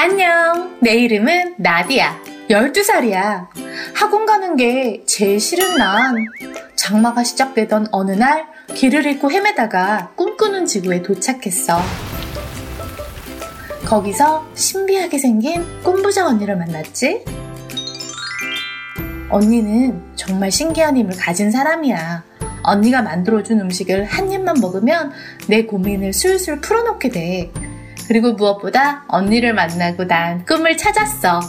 안녕. 내 이름은 나디야. 12살이야. 학원 가는 게 제일 싫은 난 장마가 시작되던 어느 날 길을 잃고 헤매다가 꿈꾸는 지구에 도착했어. 거기서 신비하게 생긴 꿈부자 언니를 만났지? 언니는 정말 신기한 힘을 가진 사람이야. 언니가 만들어준 음식을 한 입만 먹으면 내 고민을 술술 풀어놓게 돼. 그리고 무엇보다 언니를 만나고 난 꿈을 찾았어.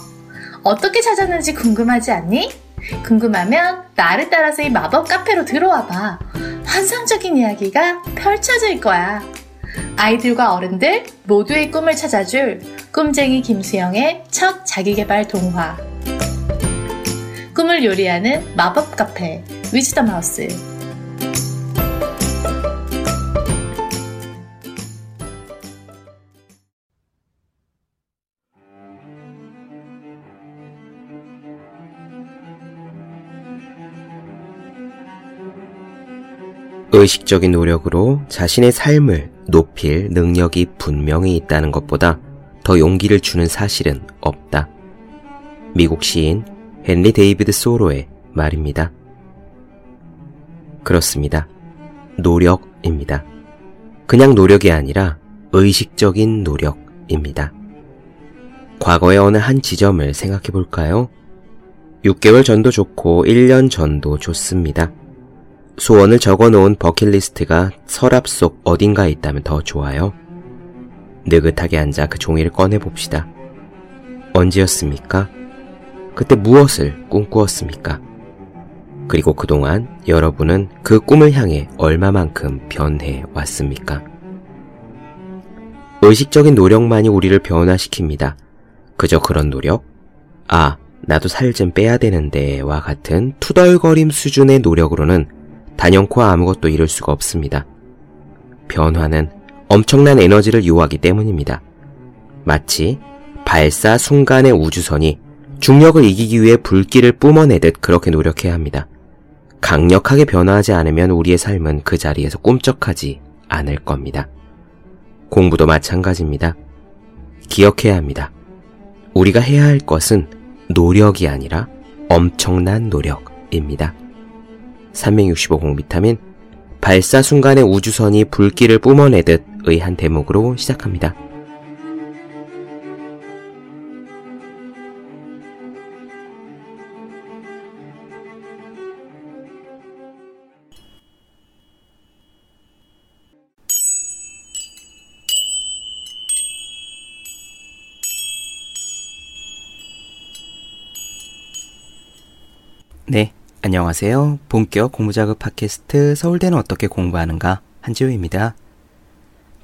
어떻게 찾았는지 궁금하지 않니? 궁금하면 나를 따라서 이 마법 카페로 들어와 봐. 환상적인 이야기가 펼쳐질 거야. 아이들과 어른들 모두의 꿈을 찾아줄 꿈쟁이 김수영의 첫 자기개발 동화. 꿈을 요리하는 마법 카페 위즈덤 하우스. 의식적인 노력으로 자신의 삶을 높일 능력이 분명히 있다는 것보다 더 용기를 주는 사실은 없다. 미국 시인 헨리 데이비드 소로의 말입니다. 그렇습니다. 노력입니다. 그냥 노력이 아니라 의식적인 노력입니다. 과거의 어느 한 지점을 생각해 볼까요? 6개월 전도 좋고 1년 전도 좋습니다. 소원을 적어 놓은 버킷리스트가 서랍 속 어딘가에 있다면 더 좋아요. 느긋하게 앉아 그 종이를 꺼내 봅시다. 언제였습니까? 그때 무엇을 꿈꾸었습니까? 그리고 그동안 여러분은 그 꿈을 향해 얼마만큼 변해 왔습니까? 의식적인 노력만이 우리를 변화시킵니다. 그저 그런 노력? 아, 나도 살 좀 빼야 되는데와 같은 투덜거림 수준의 노력으로는 단연코 아무것도 이룰 수가 없습니다. 변화는 엄청난 에너지를 요하기 때문입니다. 마치 발사 순간의 우주선이 중력을 이기기 위해 불길을 뿜어내듯 그렇게 노력해야 합니다. 강력하게 변화하지 않으면 우리의 삶은 그 자리에서 꿈쩍하지 않을 겁니다. 공부도 마찬가지입니다. 기억해야 합니다. 우리가 해야 할 것은 노력이 아니라 엄청난 노력입니다. 365공 비타민 발사 순간의 우주선이 불길을 뿜어내듯 의 한 대목으로 시작합니다. 네, 안녕하세요. 본격 공부작업 팟캐스트 서울대는 어떻게 공부하는가 한지호입니다.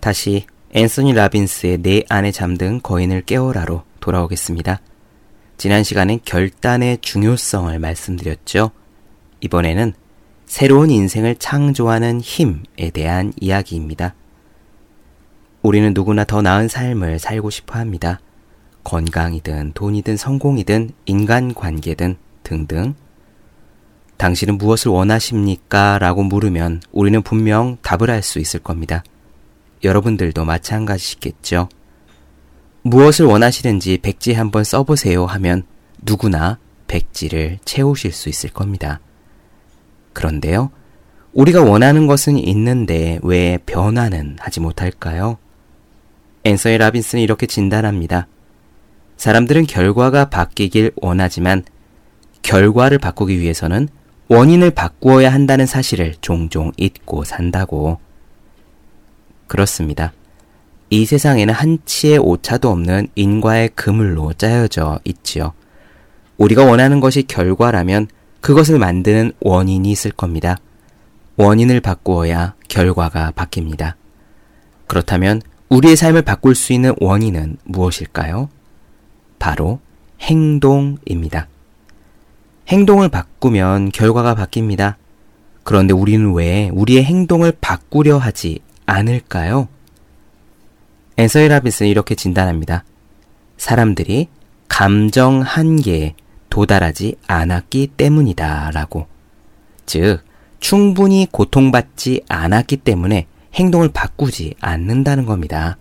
다시 앤서니 라빈스의 내 안에 잠든 거인을 깨워라로 돌아오겠습니다. 지난 시간엔 결단의 중요성을 말씀드렸죠. 이번에는 새로운 인생을 창조하는 힘에 대한 이야기입니다. 우리는 누구나 더 나은 삶을 살고 싶어 합니다. 건강이든 돈이든 성공이든 인간관계든 등등 당신은 무엇을 원하십니까? 라고 물으면 우리는 분명 답을 할 수 있을 겁니다. 여러분들도 마찬가지시겠죠? 무엇을 원하시는지 백지 한번 써보세요 하면 누구나 백지를 채우실 수 있을 겁니다. 그런데요, 우리가 원하는 것은 있는데 왜 변화는 하지 못할까요? 앤서니 라빈스는 이렇게 진단합니다. 사람들은 결과가 바뀌길 원하지만 결과를 바꾸기 위해서는 원인을 바꾸어야 한다는 사실을 종종 잊고 산다고. 그렇습니다. 이 세상에는 한치의 오차도 없는 인과의 그물로 짜여져 있지요. 우리가 원하는 것이 결과라면 그것을 만드는 원인이 있을 겁니다. 원인을 바꾸어야 결과가 바뀝니다. 그렇다면 우리의 삶을 바꿀 수 있는 원인은 무엇일까요? 바로 행동입니다. 행동을 바꾸면 결과가 바뀝니다. 그런데 우리는 왜 우리의 행동을 바꾸려 하지 않을까요? 앤서이 라빈스는 이렇게 진단합니다. 사람들이 감정 한계에 도달하지 않았기 때문이다 라고. 즉, 충분히 고통받지 않았기 때문에 행동을 바꾸지 않는다는 겁니다.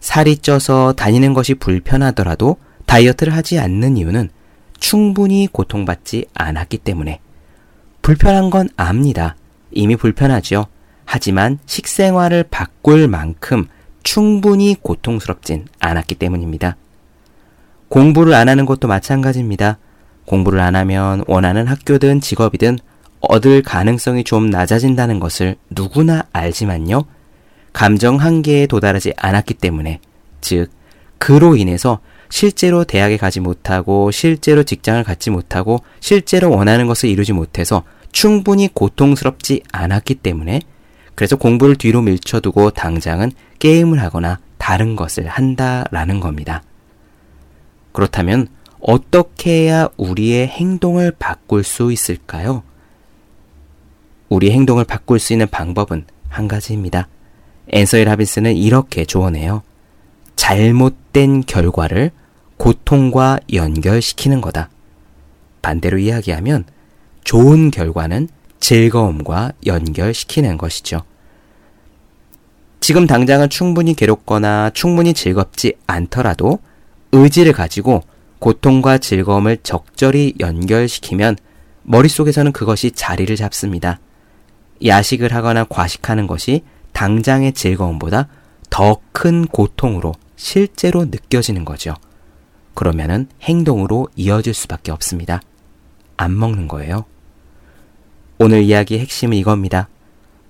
살이 쪄서 다니는 것이 불편하더라도 다이어트를 하지 않는 이유는 충분히 고통받지 않았기 때문에 불편한 건 압니다. 이미 불편하죠. 하지만 식생활을 바꿀 만큼 충분히 고통스럽진 않았기 때문입니다. 공부를 안 하는 것도 마찬가지입니다. 공부를 안 하면 원하는 학교든 직업이든 얻을 가능성이 좀 낮아진다는 것을 누구나 알지만요. 감정 한계에 도달하지 않았기 때문에, 즉, 그로 인해서 실제로 대학에 가지 못하고, 실제로 직장을 갖지 못하고, 실제로 원하는 것을 이루지 못해서 충분히 고통스럽지 않았기 때문에, 그래서 공부를 뒤로 밀쳐두고 당장은 게임을 하거나 다른 것을 한다라는 겁니다. 그렇다면 어떻게 해야 우리의 행동을 바꿀 수 있을까요? 우리 행동을 바꿀 수 있는 방법은 한 가지입니다. 앤서일 하빈스는 이렇게 조언해요. 잘못된 결과를 고통과 연결시키는 거다. 반대로 이야기하면 좋은 결과는 즐거움과 연결시키는 것이죠. 지금 당장은 충분히 괴롭거나 충분히 즐겁지 않더라도 의지를 가지고 고통과 즐거움을 적절히 연결시키면 머릿속에서는 그것이 자리를 잡습니다. 야식을 하거나 과식하는 것이 당장의 즐거움보다 더 큰 고통으로 실제로 느껴지는 거죠. 그러면은 행동으로 이어질 수밖에 없습니다. 안 먹는 거예요. 오늘 이야기의 핵심은 이겁니다.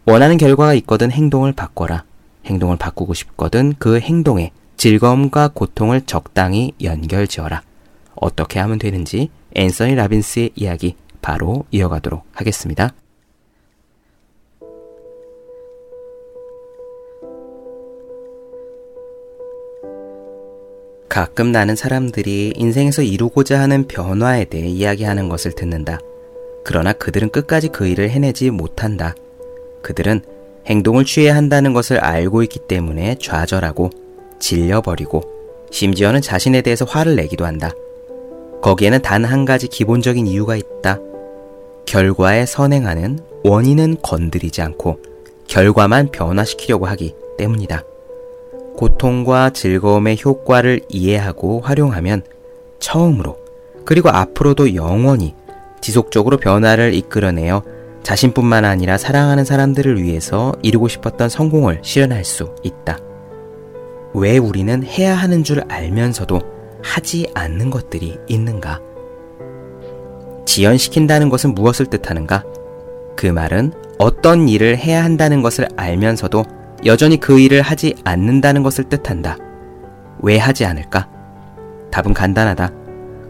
원하는 결과가 있거든 행동을 바꿔라. 행동을 바꾸고 싶거든 그 행동에 즐거움과 고통을 적당히 연결 지어라. 어떻게 하면 되는지 앤서니 라빈스의 이야기 바로 이어가도록 하겠습니다. 가끔 나는 사람들이 인생에서 이루고자 하는 변화에 대해 이야기하는 것을 듣는다. 그러나 그들은 끝까지 그 일을 해내지 못한다. 그들은 행동을 취해야 한다는 것을 알고 있기 때문에 좌절하고 질려버리고 심지어는 자신에 대해서 화를 내기도 한다. 거기에는 단 한 가지 기본적인 이유가 있다. 결과에 선행하는 원인은 건드리지 않고 결과만 변화시키려고 하기 때문이다. 고통과 즐거움의 효과를 이해하고 활용하면 처음으로 그리고 앞으로도 영원히 지속적으로 변화를 이끌어내어 자신뿐만 아니라 사랑하는 사람들을 위해서 이루고 싶었던 성공을 실현할 수 있다. 왜 우리는 해야 하는 줄 알면서도 하지 않는 것들이 있는가? 지연시킨다는 것은 무엇을 뜻하는가? 그 말은 어떤 일을 해야 한다는 것을 알면서도 여전히 그 일을 하지 않는다는 것을 뜻한다. 왜 하지 않을까? 답은 간단하다.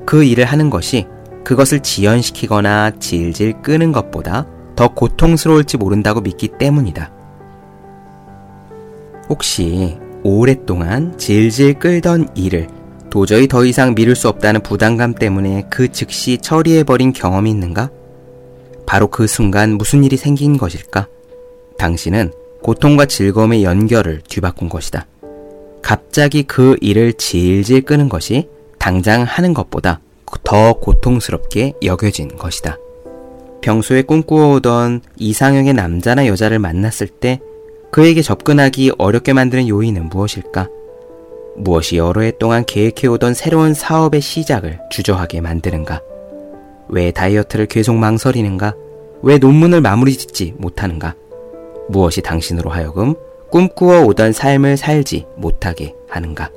그 일을 하는 것이 그것을 지연시키거나 질질 끄는 것보다 더 고통스러울지 모른다고 믿기 때문이다. 혹시 오랫동안 질질 끌던 일을 도저히 더 이상 미룰 수 없다는 부담감 때문에 그 즉시 처리해버린 경험이 있는가? 바로 그 순간 무슨 일이 생긴 것일까? 당신은 고통과 즐거움의 연결을 뒤바꾼 것이다. 갑자기 그 일을 질질 끄는 것이 당장 하는 것보다 더 고통스럽게 여겨진 것이다. 평소에 꿈꾸어오던 이상형의 남자나 여자를 만났을 때 그에게 접근하기 어렵게 만드는 요인은 무엇일까? 무엇이 여러 해 동안 계획해오던 새로운 사업의 시작을 주저하게 만드는가? 왜 다이어트를 계속 망설이는가? 왜 논문을 마무리 짓지 못하는가? 무엇이 당신으로 하여금 꿈꾸어 오던 삶을 살지 못하게 하는가?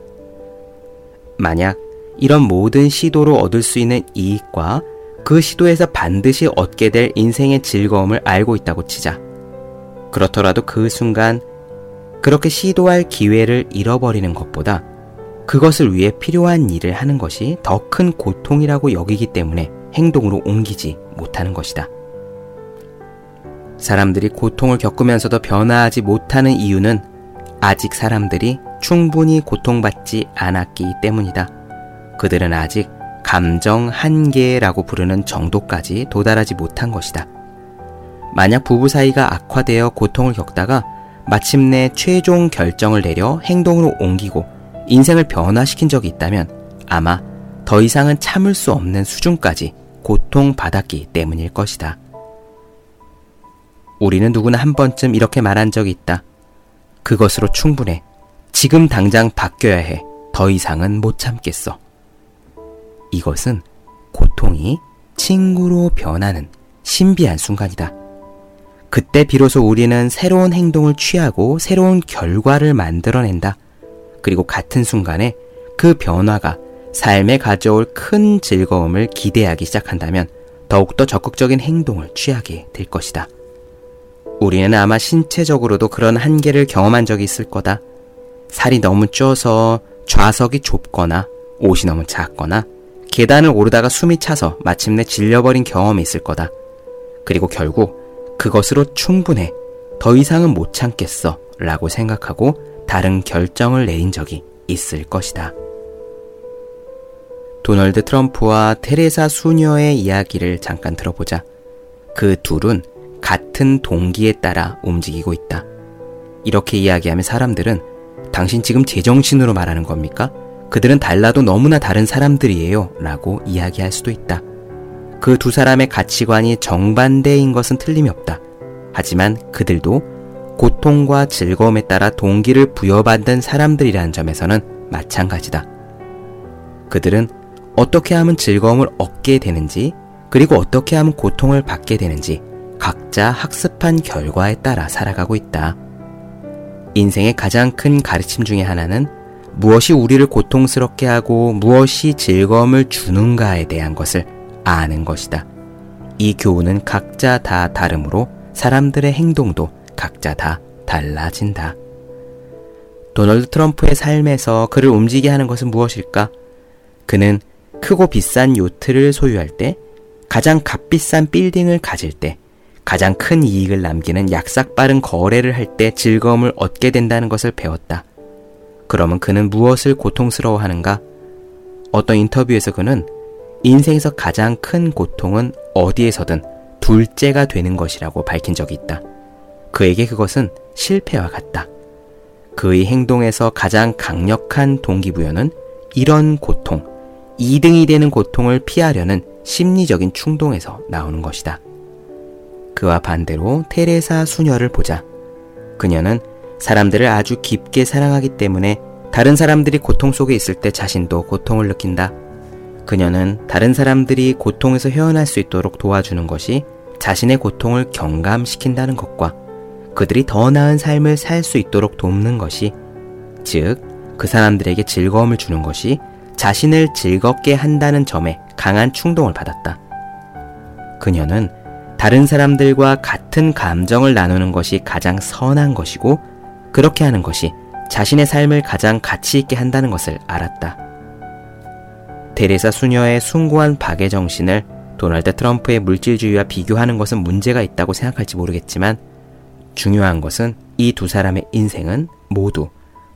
만약 이런 모든 시도로 얻을 수 있는 이익과 그 시도에서 반드시 얻게 될 인생의 즐거움을 알고 있다고 치자. 그렇더라도 그 순간 그렇게 시도할 기회를 잃어버리는 것보다 그것을 위해 필요한 일을 하는 것이 더 큰 고통이라고 여기기 때문에 행동으로 옮기지 못하는 것이다. 사람들이 고통을 겪으면서도 변화하지 못하는 이유는 아직 사람들이 충분히 고통받지 않았기 때문이다. 그들은 아직 감정 한계라고 부르는 정도까지 도달하지 못한 것이다. 만약 부부 사이가 악화되어 고통을 겪다가 마침내 최종 결정을 내려 행동으로 옮기고 인생을 변화시킨 적이 있다면 아마 더 이상은 참을 수 없는 수준까지 고통받았기 때문일 것이다. 우리는 누구나 한 번쯤 이렇게 말한 적이 있다. 그것으로 충분해. 지금 당장 바뀌어야 해. 더 이상은 못 참겠어. 이것은 고통이 친구로 변하는 신비한 순간이다. 그때 비로소 우리는 새로운 행동을 취하고 새로운 결과를 만들어낸다. 그리고 같은 순간에 그 변화가 삶에 가져올 큰 즐거움을 기대하기 시작한다면 더욱더 적극적인 행동을 취하게 될 것이다. 우리는 아마 신체적으로도 그런 한계를 경험한 적이 있을 거다. 살이 너무 쪄서 좌석이 좁거나 옷이 너무 작거나 계단을 오르다가 숨이 차서 마침내 질려버린 경험이 있을 거다. 그리고 결국 그것으로 충분해. 더 이상은 못 참겠어. 라고 생각하고 다른 결정을 내린 적이 있을 것이다. 도널드 트럼프와 테레사 수녀의 이야기를 잠깐 들어보자. 그 둘은 같은 동기에 따라 움직이고 있다. 이렇게 이야기하면 사람들은 당신 지금 제정신으로 말하는 겁니까? 그들은 달라도 너무나 다른 사람들이에요. 라고 이야기할 수도 있다. 그 두 사람의 가치관이 정반대인 것은 틀림이 없다. 하지만 그들도 고통과 즐거움에 따라 동기를 부여받는 사람들이라는 점에서는 마찬가지다. 그들은 어떻게 하면 즐거움을 얻게 되는지, 그리고 어떻게 하면 고통을 받게 되는지 각자 학습한 결과에 따라 살아가고 있다. 인생의 가장 큰 가르침 중의 하나는 무엇이 우리를 고통스럽게 하고 무엇이 즐거움을 주는가에 대한 것을 아는 것이다. 이 교훈은 각자 다 다르므로 사람들의 행동도 각자 다 달라진다. 도널드 트럼프의 삶에서 그를 움직이게 하는 것은 무엇일까? 그는 크고 비싼 요트를 소유할 때, 가장 값비싼 빌딩을 가질 때, 가장 큰 이익을 남기는 약삭 빠른 거래를 할 때 즐거움을 얻게 된다는 것을 배웠다. 그러면 그는 무엇을 고통스러워 하는가? 어떤 인터뷰에서 그는 인생에서 가장 큰 고통은 어디에서든 둘째가 되는 것이라고 밝힌 적이 있다. 그에게 그것은 실패와 같다. 그의 행동에서 가장 강력한 동기부여는 이런 고통, 2등이 되는 고통을 피하려는 심리적인 충동에서 나오는 것이다. 그와 반대로 테레사 수녀를 보자. 그녀는 사람들을 아주 깊게 사랑하기 때문에 다른 사람들이 고통 속에 있을 때 자신도 고통을 느낀다. 그녀는 다른 사람들이 고통에서 헤어날 수 있도록 도와주는 것이 자신의 고통을 경감시킨다는 것과 그들이 더 나은 삶을 살 수 있도록 돕는 것이 즉, 그 사람들에게 즐거움을 주는 것이 자신을 즐겁게 한다는 점에 강한 충동을 받았다. 그녀는 다른 사람들과 같은 감정을 나누는 것이 가장 선한 것이고, 그렇게 하는 것이 자신의 삶을 가장 가치 있게 한다는 것을 알았다. 데레사 수녀의 숭고한 박애 정신을 도널드 트럼프의 물질주의와 비교하는 것은 문제가 있다고 생각할지 모르겠지만 중요한 것은 이 두 사람의 인생은 모두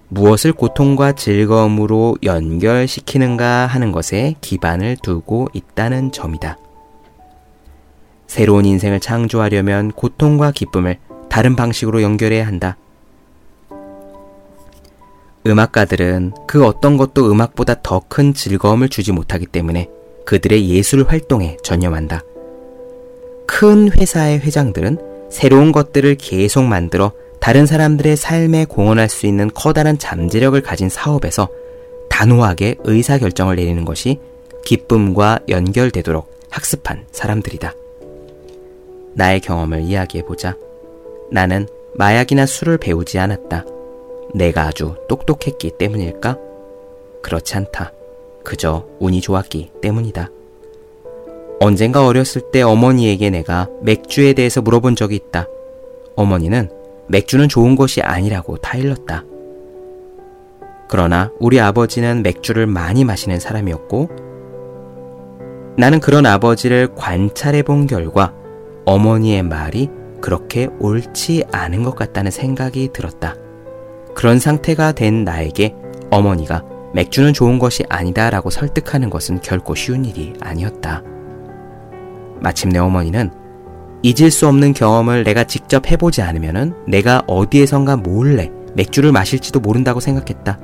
무엇을 고통과 즐거움으로 연결시키는가 하는 것에 기반을 두고 있다는 점이다. 새로운 인생을 창조하려면 고통과 기쁨을 다른 방식으로 연결해야 한다. 음악가들은 그 어떤 것도 음악보다 더 큰 즐거움을 주지 못하기 때문에 그들의 예술 활동에 전념한다. 큰 회사의 회장들은 새로운 것들을 계속 만들어 다른 사람들의 삶에 공헌할 수 있는 커다란 잠재력을 가진 사업에서 단호하게 의사결정을 내리는 것이 기쁨과 연결되도록 학습한 사람들이다. 나의 경험을 이야기해보자. 나는 마약이나 술을 배우지 않았다. 내가 아주 똑똑했기 때문일까? 그렇지 않다. 그저 운이 좋았기 때문이다. 언젠가 어렸을 때 어머니에게 내가 맥주에 대해서 물어본 적이 있다. 어머니는 맥주는 좋은 것이 아니라고 타일렀다. 그러나 우리 아버지는 맥주를 많이 마시는 사람이었고, 나는 그런 아버지를 관찰해 본 결과 어머니의 말이 그렇게 옳지 않은 것 같다는 생각이 들었다. 그런 상태가 된 나에게 어머니가 맥주는 좋은 것이 아니다 라고 설득하는 것은 결코 쉬운 일이 아니었다. 마침내 어머니는 잊을 수 없는 경험을 내가 직접 해보지 않으면 내가 어디에선가 몰래 맥주를 마실지도 모른다고 생각했다.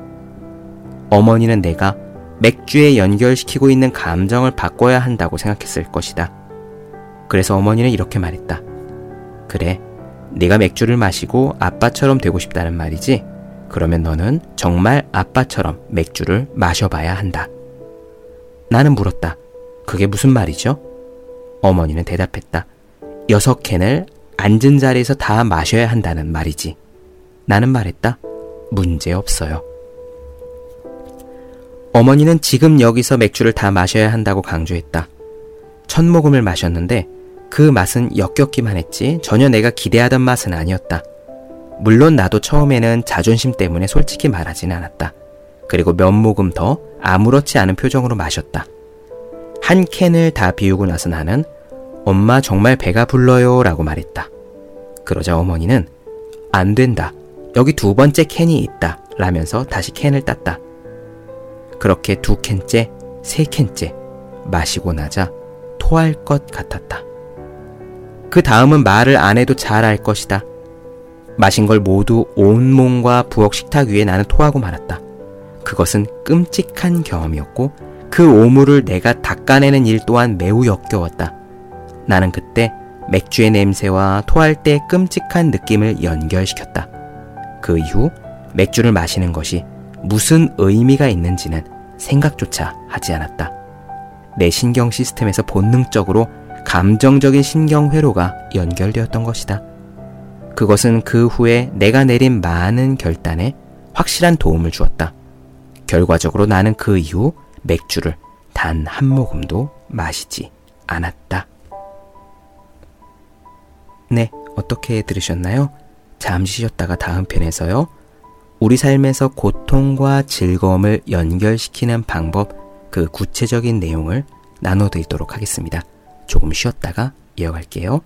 어머니는 내가 맥주에 연결시키고 있는 감정을 바꿔야 한다고 생각했을 것이다. 그래서 어머니는 이렇게 말했다. 그래, 네가 맥주를 마시고 아빠처럼 되고 싶다는 말이지? 그러면 너는 정말 아빠처럼 맥주를 마셔봐야 한다. 나는 물었다. 그게 무슨 말이죠? 어머니는 대답했다. 여섯 캔을 앉은 자리에서 다 마셔야 한다는 말이지. 나는 말했다. 문제 없어요. 어머니는 지금 여기서 맥주를 다 마셔야 한다고 강조했다. 첫 모금을 마셨는데 그 맛은 역겹기만 했지 전혀 내가 기대하던 맛은 아니었다. 물론 나도 처음에는 자존심 때문에 솔직히 말하진 않았다. 그리고 몇 모금 더 아무렇지 않은 표정으로 마셨다. 한 캔을 다 비우고 나서 나는 엄마 정말 배가 불러요 라고 말했다. 그러자 어머니는 안 된다. 여기 두 번째 캔이 있다. 라면서 다시 캔을 땄다. 그렇게 두 캔째, 세 캔째 마시고 나자 토할 것 같았다. 그 다음은 말을 안 해도 잘 알 것이다. 마신 걸 모두 온몸과 부엌 식탁 위에 나는 토하고 말았다. 그것은 끔찍한 경험이었고 그 오물을 내가 닦아내는 일 또한 매우 역겨웠다. 나는 그때 맥주의 냄새와 토할 때 끔찍한 느낌을 연결시켰다. 그 이후 맥주를 마시는 것이 무슨 의미가 있는지는 생각조차 하지 않았다. 내 신경 시스템에서 본능적으로 감정적인 신경 회로가 연결되었던 것이다. 그것은 그 후에 내가 내린 많은 결단에 확실한 도움을 주었다. 결과적으로 나는 그 이후 맥주를 단 한 모금도 마시지 않았다. 네, 어떻게 들으셨나요? 잠시 쉬었다가 다음 편에서요. 우리 삶에서 고통과 즐거움을 연결시키는 방법, 그 구체적인 내용을 나눠드리도록 하겠습니다. 조금 쉬었다가 이어갈게요.